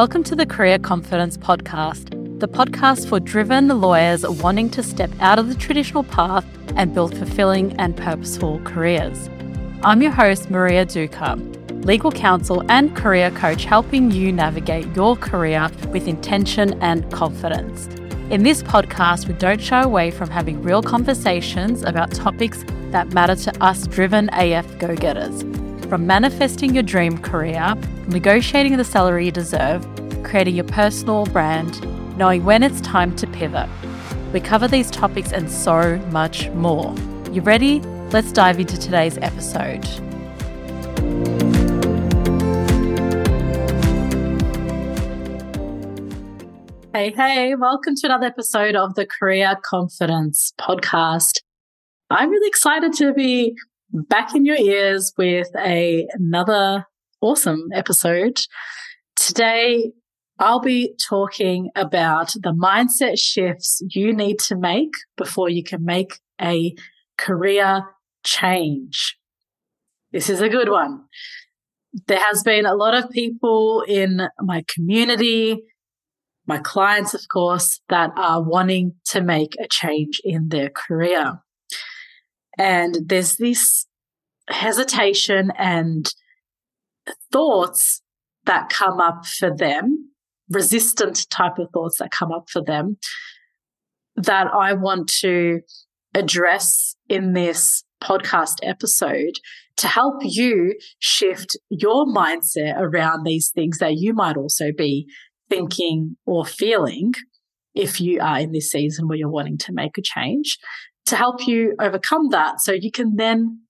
Welcome to the Career Confidence Podcast, the podcast for driven lawyers wanting to step out of the traditional path and build fulfilling and purposeful careers. I'm your host, Marija Duka, legal counsel and career coach, helping you navigate your career with intention and confidence. In this podcast, we don't shy away from having real conversations about topics that matter to us driven AF go getters. From manifesting your dream career, negotiating the salary you deserve, creating your personal brand, knowing when it's time to pivot. We cover these topics and so much more. You ready? Let's dive into today's episode. Hey, hey, welcome to another episode of the Career Confidence Podcast. I'm really excited to be back in your ears with a, another awesome episode. Today, I'll be talking about the mindset shifts you need to make before you can make a career change. This is a good one. There has been a lot of people in my community, my clients, of course, that are wanting to make a change in their career. And there's this hesitation and thoughts that come up for them, resistant type of thoughts that come up for them, that I want to address in this podcast episode to help you shift your mindset around these things that you might also be thinking or feeling if you are in this season where you're wanting to make a change to help you overcome that so you can then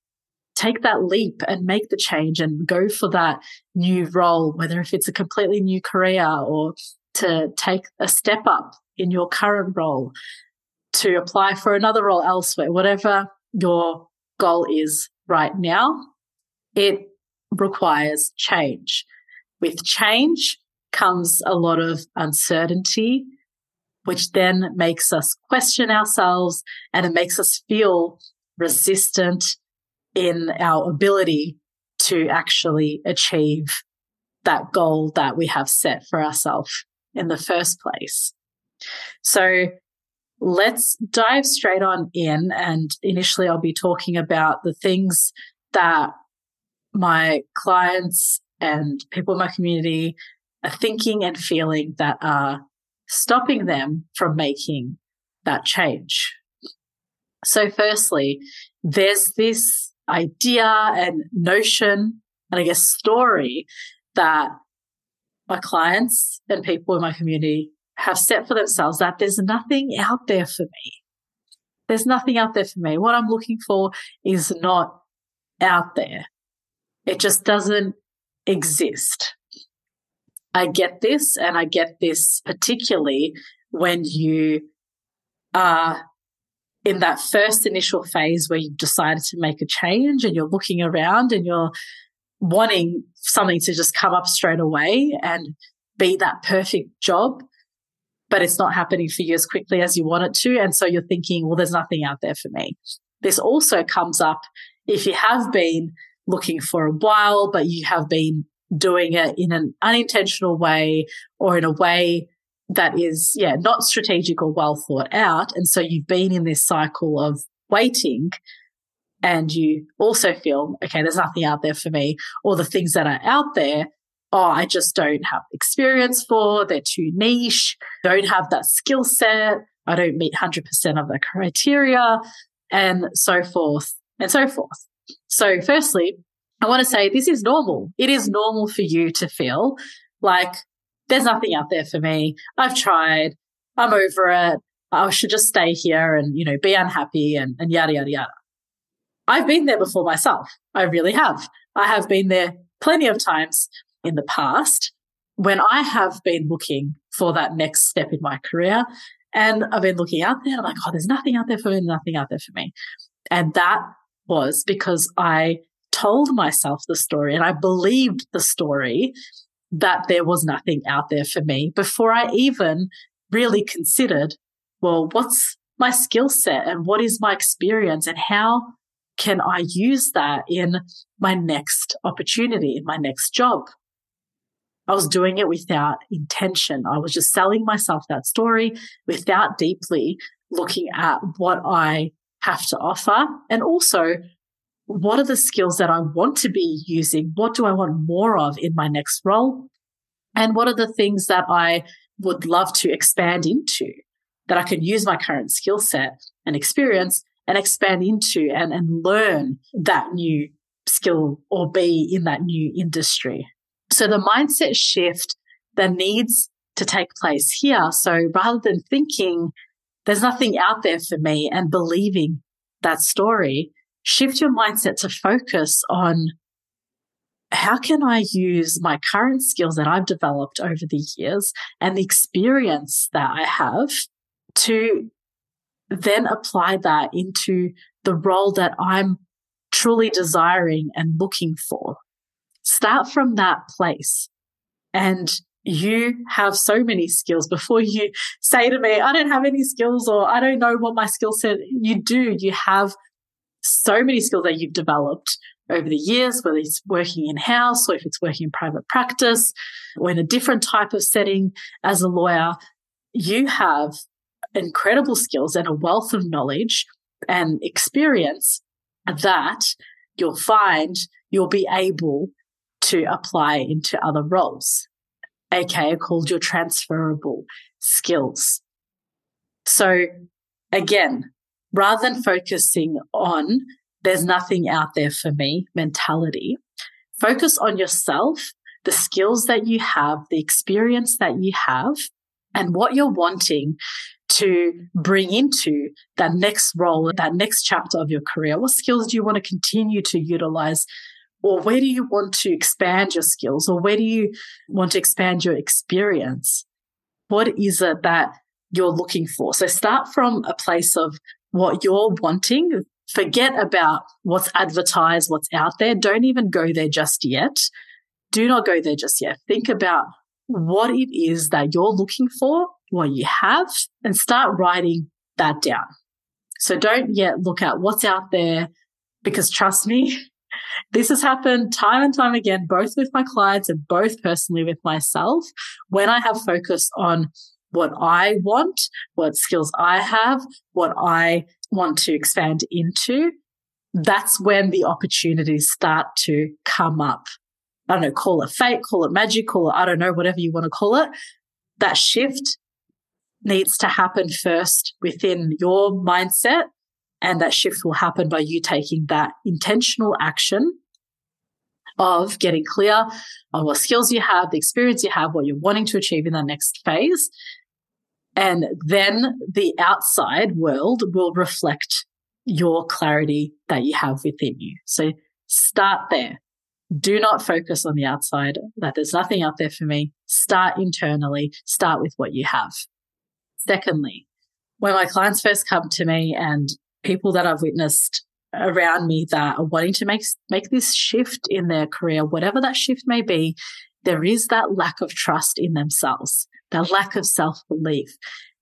take that leap and make the change and go for that new role, whether if it's a completely new career or to take a step up in your current role, to apply for another role elsewhere, whatever your goal is right now, it requires change. With change comes a lot of uncertainty, which then makes us question ourselves and it makes us feel resistant in our ability to actually achieve that goal that we have set for ourselves in the first place. So let's dive straight on in. And initially, I'll be talking about the things that my clients and people in my community are thinking and feeling that are stopping them from making that change. So, firstly, there's this idea and notion and I guess story that my clients and people in my community have set for themselves that there's nothing out there for me. There's nothing out there for me. What I'm looking for is not out there. It just doesn't exist. I get this and I get this particularly when you are in that first initial phase where you've decided to make a change and you're looking around and you're wanting something to just come up straight away and be that perfect job, but it's not happening for you as quickly as you want it to. And so you're thinking, well, there's nothing out there for me. This also comes up if you have been looking for a while, but you have been doing it in an unintentional way or in a way that is, yeah, not strategic or well thought out. And so you've been in this cycle of waiting and you also feel, okay, there's nothing out there for me, or the things that are out there, oh, I just don't have experience for, they're too niche, don't have that skill set, I don't meet 100% of the criteria, and so forth and so forth. So, firstly, I want to say this is normal. It is normal for you to feel like there's nothing out there for me. I've tried. I'm over it. I should just stay here and, you know, be unhappy and, and yada, yada, yada. I've been there before myself. I really have. I have been there plenty of times in the past when I have been looking for that next step in my career. And I've been looking out there. I'm like, oh, there's nothing out there for me, nothing out there for me. And that was because I told myself the story and I believed the story that there was nothing out there for me before I even really considered, well, what's my skill set and what is my experience and how can I use that in my next opportunity, in my next job? I was doing it without intention. I was just selling myself that story without deeply looking at what I have to offer and also what are the skills that I want to be using? What do I want more of in my next role? And what are the things that I would love to expand into that I can use my current skill set and experience and expand into and, and learn that new skill or be in that new industry. So the mindset shift that needs to take place here. So rather than thinking there's nothing out there for me and believing that story, shift your mindset to focus on how can I use my current skills that I've developed over the years and the experience that I have to then apply that into the role that I'm truly desiring and looking for. Start from that place. And you have so many skills before you say to me, I don't have any skills or I don't know what my skill set. You do. You have so many skills that you've developed over the years, whether it's working in house or if it's working in private practice or in a different type of setting as a lawyer, you have incredible skills and a wealth of knowledge and experience that you'll find you'll be able to apply into other roles, aka called your transferable skills. So again, rather than focusing on there's nothing out there for me mentality, focus on yourself, the skills that you have, the experience that you have, and what you're wanting to bring into that next role, that next chapter of your career. What skills do you want to continue to utilize? Or where do you want to expand your skills? Or where do you want to expand your experience? What is it that you're looking for? So start from a place of what you're wanting. Forget about what's advertised, what's out there. Don't even go there just yet. Do not go there just yet. Think about what it is that you're looking for, what you have, and start writing that down. So don't yet look at what's out there because trust me, this has happened time and time again, both with my clients and both personally with myself. When I have focused on what I want, what skills I have, what I want to expand into, that's when the opportunities start to come up. I don't know, call it fate, call it magic, call it, I don't know, whatever you want to call it. That shift needs to happen first within your mindset. And that shift will happen by you taking that intentional action of getting clear on what skills you have, the experience you have, what you're wanting to achieve in the next phase. And then the outside world will reflect your clarity that you have within you. So start there. Do not focus on the outside, that there's nothing out there for me. Start internally, start with what you have. Secondly, when my clients first come to me and people that I've witnessed around me that are wanting to make, make this shift in their career, whatever that shift may be, there is that lack of trust in themselves, that lack of self belief.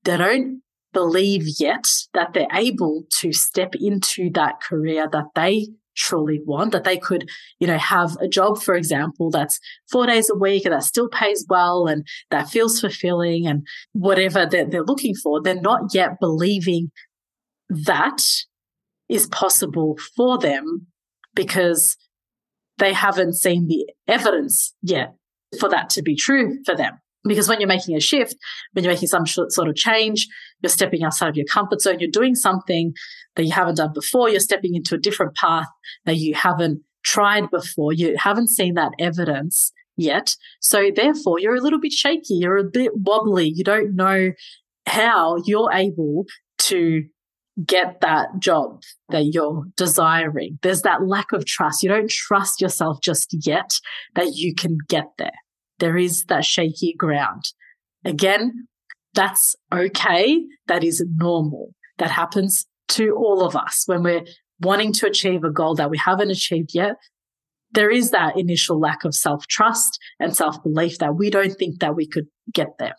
They don't believe yet that they're able to step into that career that they truly want, that they could, you know, have a job, for example, that's four days a week and that still pays well and that feels fulfilling and whatever they're, they're looking for. They're not yet believing that is possible for them because they haven't seen the evidence yet for that to be true for them. Because when you're making a shift, when you're making some sort of change, you're stepping outside of your comfort zone, you're doing something that you haven't done before, you're stepping into a different path that you haven't tried before, you haven't seen that evidence yet. So therefore, you're a little bit shaky, you're a bit wobbly, you don't know how you're able to get that job that you're desiring. There's that lack of trust. You don't trust yourself just yet that you can get there there is that shaky ground. Again, that's okay. That is normal. That happens to all of us when we're wanting to achieve a goal that we haven't achieved yet. There is that initial lack of self trust and self belief that we don't think that we could get there.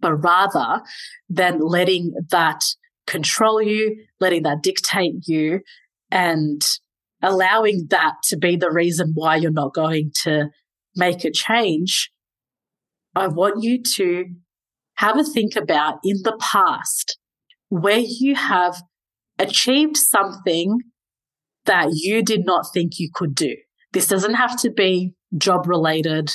But rather than letting that control you, letting that dictate you and allowing that to be the reason why you're not going to make a change, I want you to have a think about in the past where you have achieved something that you did not think you could do. This doesn't have to be job related.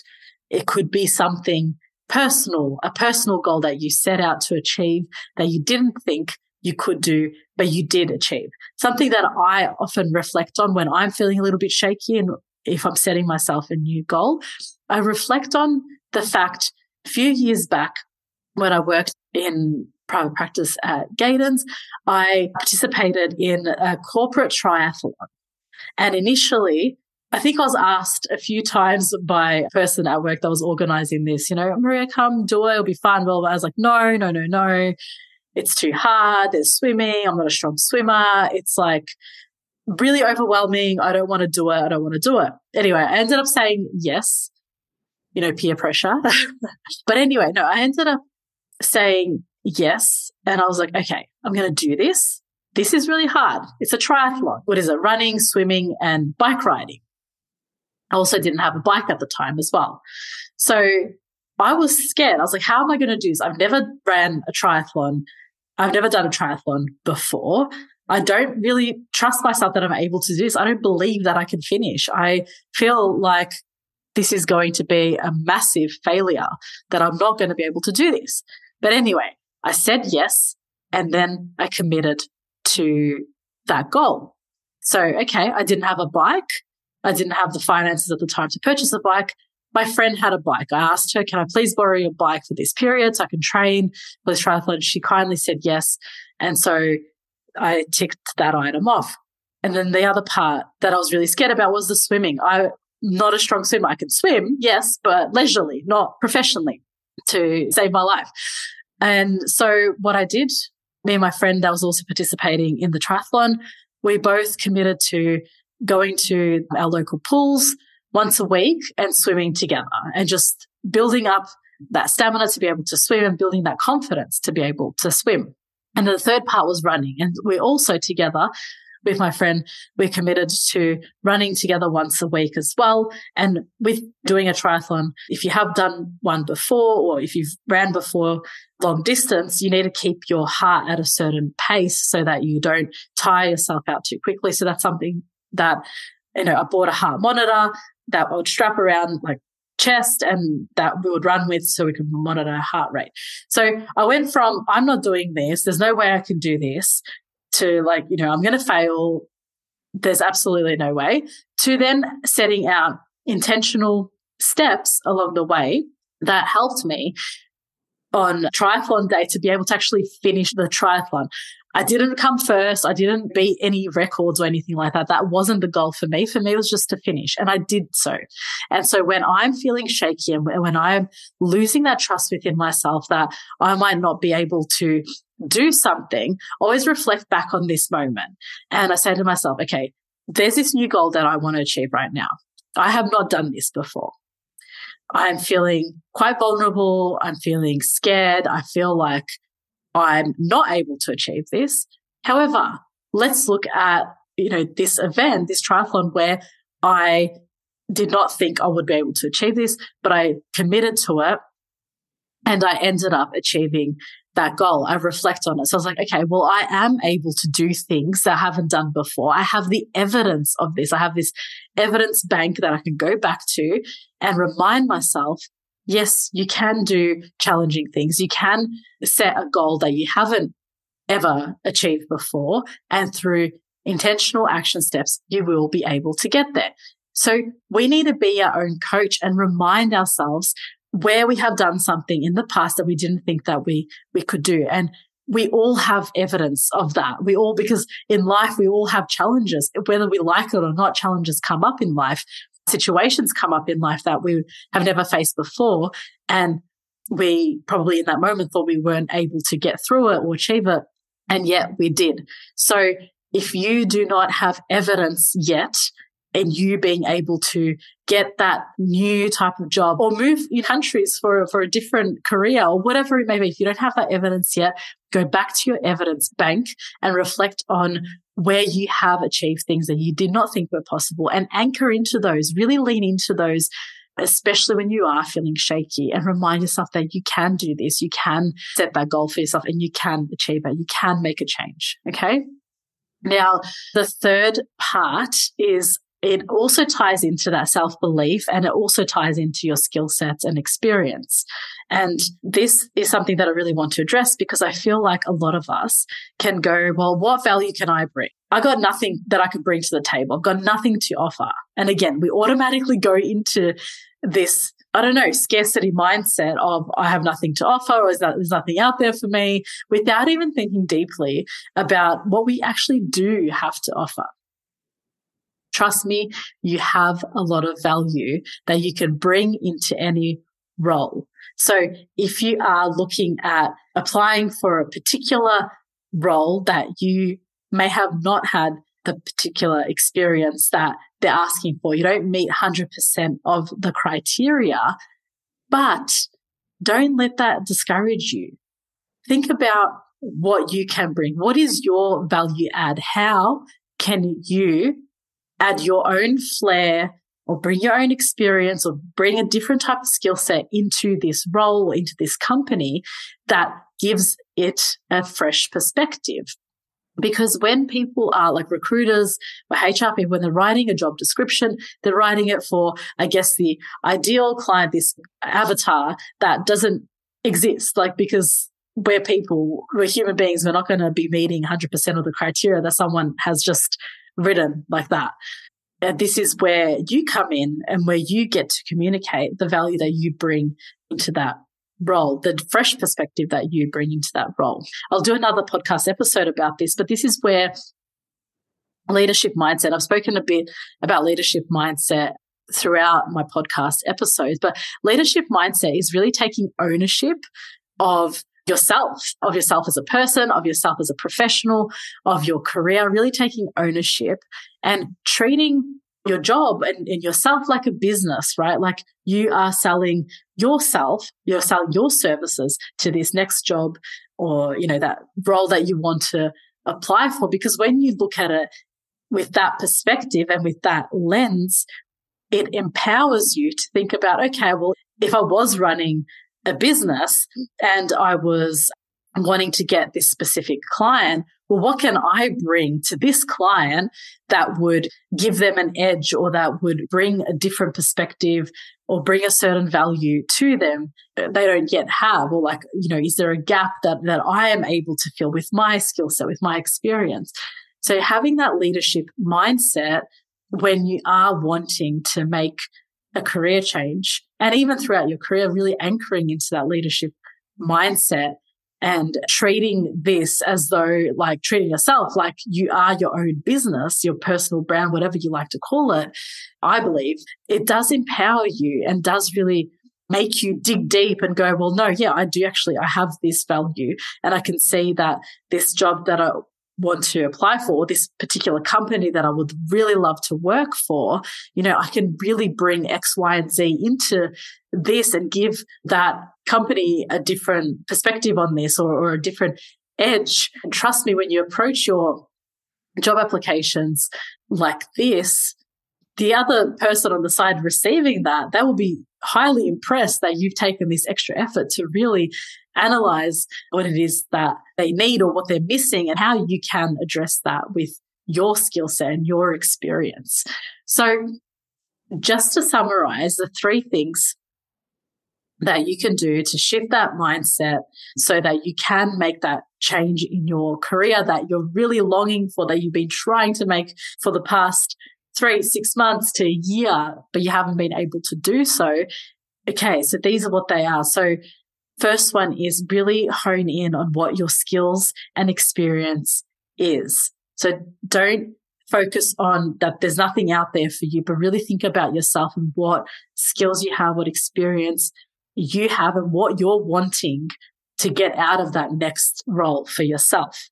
It could be something personal, a personal goal that you set out to achieve that you didn't think you could do, but you did achieve. Something that I often reflect on when I'm feeling a little bit shaky and if I'm setting myself a new goal, I reflect on the mm. fact a few years back when I worked in private practice at Gadens, I participated in a corporate triathlon. And initially, I think I was asked a few times by a person at work that was organizing this, you know, Marija, come do it. It'll be fun. Well, I was like, no, no, no, no. It's too hard. There's swimming. I'm not a strong swimmer. It's like really overwhelming. I don't want to do it. I don't want to do it. Anyway, I ended up saying yes, you know, peer pressure. but anyway, no, I ended up saying yes. And I was like, okay, I'm going to do this. This is really hard. It's a triathlon. What is it? Running, swimming, and bike riding. I also didn't have a bike at the time as well. So I was scared. I was like, how am I going to do this? I've never ran a triathlon. I've never done a triathlon before. I don't really trust myself that I'm able to do this. I don't believe that I can finish. I feel like this is going to be a massive failure, that I'm not going to be able to do this. But anyway, I said yes, and then I committed to that goal. So, okay, I didn't have a bike. I didn't have the finances at the time to purchase a bike. My friend had a bike. I asked her, can I please borrow your bike for this period so I can train for this triathlon? She kindly said yes. And so I ticked that item off. And then the other part that I was really scared about was the swimming. I'm not a strong swimmer. I can swim, yes, but leisurely, not professionally to save my life. And so what I did, me and my friend that was also participating in the triathlon, we both committed to going to our local pools once a week and swimming together and just building up that stamina to be able to swim and building that confidence to be able to swim. And the third part was running. And we also together with my friend, we're committed to running together once a week as well. And with doing a triathlon, if you have done one before or if you've ran before long distance, you need to keep your heart at a certain pace so that you don't tire yourself out too quickly. So that's something that, you know, I bought a heart monitor that I would strap around like chest and that we would run with so we could monitor our heart rate. So I went from, I'm not doing this. There's no way I can do this to like, you know, I'm going to fail. There's absolutely no way to then setting out intentional steps along the way that helped me on triathlon day to be able to actually finish the triathlon. I didn't come first. I didn't beat any records or anything like that. That wasn't the goal for me. For me, it was just to finish. And I did so. And so when I'm feeling shaky and when I'm losing that trust within myself that I might not be able to do something, always reflect back on this moment. And I say to myself, okay, there's this new goal that I want to achieve right now. I have not done this before. I'm feeling quite vulnerable. I'm feeling scared. I feel like I'm not able to achieve this. However, let's look at, you know, this event, this triathlon where I did not think I would be able to achieve this, but I committed to it and I ended up achieving that goal. I reflect on it. So I was like, okay, well, I am able to do things that I haven't done before. I have the evidence of this. I have this evidence bank that I can go back to and remind myself, yes, you can do challenging things. You can set a goal that you haven't ever achieved before. And through intentional action steps, you will be able to get there. So we need to be our own coach and remind ourselves where we have done something in the past that we didn't think that we, we could do. And we all have evidence of that. We all, because in life, we all have challenges, whether we like it or not, challenges come up in life, situations come up in life that we have never faced before. And we probably in that moment thought we weren't able to get through it or achieve it. And yet we did. So if you do not have evidence yet and you being able to get that new type of job or move in countries for, for a different career or whatever it may be. If you don't have that evidence yet, go back to your evidence bank and reflect on where you have achieved things that you did not think were possible and anchor into those, really lean into those especially when you are feeling shaky and remind yourself that you can do this. You can set that goal for yourself and you can achieve it. You can make a change. Okay. Now, the third part is it also ties into that self belief and it also ties into your skill sets and experience. And this is something that I really want to address because I feel like a lot of us can go, well, what value can I bring? I got nothing that I could bring to the table. I've got nothing to offer. And again, we automatically go into this I don't know, scarcity mindset of I have nothing to offer or is that there's nothing out there for me without even thinking deeply about what we actually do have to offer. Trust me, you have a lot of value that you can bring into any role. So if you are looking at applying for a particular role that you may have not had the particular experience that they're asking for, you don't meet 100% of the criteria, but don't let that discourage you. Think about what you can bring. What is your value add? How can you add your own flair or bring your own experience or bring a different type of skill set into this role, into this company that gives it a fresh perspective. Because when people are like recruiters or HR people, when they're writing a job description, they're writing it for, I guess, the ideal client, this avatar that doesn't exist. Like, because we're people, we're human beings, we're not going to be meeting 100% of the criteria that someone has just written like that. And this is where you come in and where you get to communicate the value that you bring into that role, the fresh perspective that you bring into that role. I'll do another podcast episode about this, but this is where leadership mindset, I've spoken a bit about leadership mindset throughout my podcast episodes, but leadership mindset is really taking ownership of yourself, of yourself as a person, of yourself as a professional, of your career, really taking ownership and treating your job and, and, yourself like a business, right? Like you are selling yourself, you're selling your services to this next job or, you know, that role that you want to apply for. Because when you look at it with that perspective and with that lens, it empowers you to think about, okay, well, if I was running a business and I was wanting to get this specific client, well, what can I bring to this client that would give them an edge or that would bring a different perspective or bring a certain value to them that they don't yet have? Or like, you know, is there a gap that, that I am able to fill with my skill set, with my experience? So having that leadership mindset when you are wanting to make a career change and even throughout your career, really anchoring into that leadership mindset and treating this as though like treating yourself like you are your own business, your personal brand, whatever you like to call it. I believe it does empower you and does really make you dig deep and go, well, no, yeah, I do actually, I have this value and I can see that this job that I want to apply for, this particular company that I would really love to work for, you know, I can really bring X, Y, and Z into this and give that company a different perspective on this or, or a different edge. And trust me, when you approach your job applications like this, the other person on the side receiving that, they will be highly impressed that you've taken this extra effort to really analyze what it is that they need or what they're missing and how you can address that with your skill set and your experience. So just to summarize the three things that you can do to shift that mindset so that you can make that change in your career that you're really longing for, that you've been trying to make for the past three, six months to a year, but you haven't been able to do so. Okay, so these are what they are. So, first one is really hone in on what your skills and experience is. So, don't focus on that there's nothing out there for you, but really think about yourself and what skills you have, what experience you have, and what you're wanting to get out of that next role for yourself.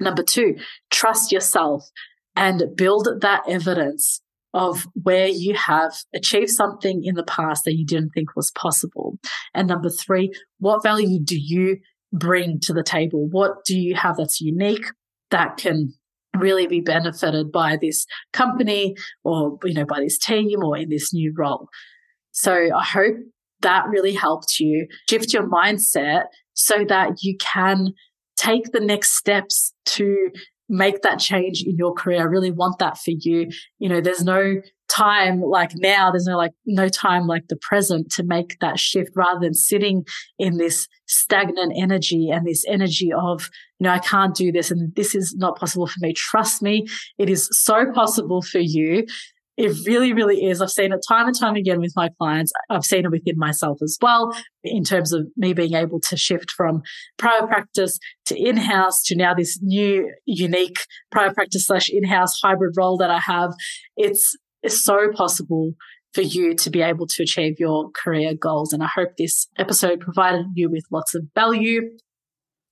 Number two, trust yourself and build that evidence of where you have achieved something in the past that you didn't think was possible. And number three, what value do you bring to the table? What do you have that's unique that can really be benefited by this company or, you know, by this team or in this new role? So I hope that really helped you shift your mindset so that you can take the next steps to make that change in your career. I really want that for you. You know, there's no time like now, there's no like, no time like the present to make that shift rather than sitting in this stagnant energy and this energy of, you know, I can't do this and this is not possible for me. Trust me, it is so possible for you. It really, really is. I've seen it time and time again with my clients. I've seen it within myself as well in terms of me being able to shift from private practice to in-house to now this new unique private practice slash in-house hybrid role that I have. It's, it's so possible for you to be able to achieve your career goals. And I hope this episode provided you with lots of value.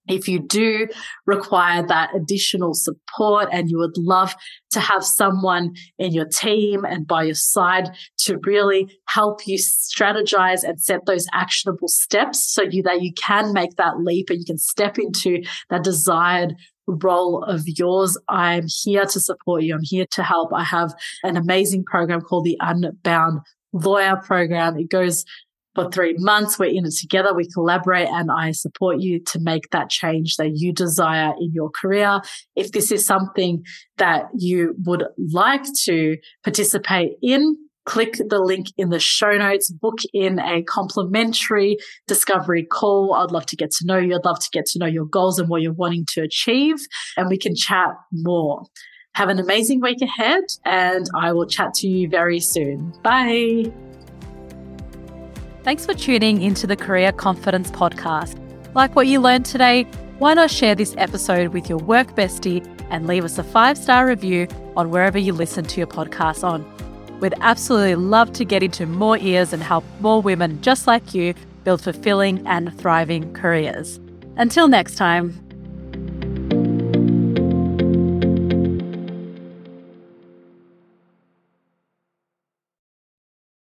If you do require that additional support and you would love to have someone in your team and by your side to really help you strategize and set those actionable steps so you, that you can make that leap and you can step into that desired role of yours. I'm here to support you. I'm here to help. I have an amazing program called the Unbound Lawyer Program. It goes for three months. We're in it together. We collaborate and I support you to make that change that you desire in your career. If this is something that you would like to participate in, click the link in the show notes, book in a complimentary discovery call. I'd love to get to know you. I'd love to get to know your goals and what you're wanting to achieve and we can chat more. Have an amazing week ahead and I will chat to you very soon. Bye. Thanks for tuning into the Career Confidence Podcast. Like what you learned today, why not share this episode with your work bestie and leave us a five star review on wherever you listen to your podcast on? We'd absolutely love to get into more ears and help more women just like you build fulfilling and thriving careers. Until next time.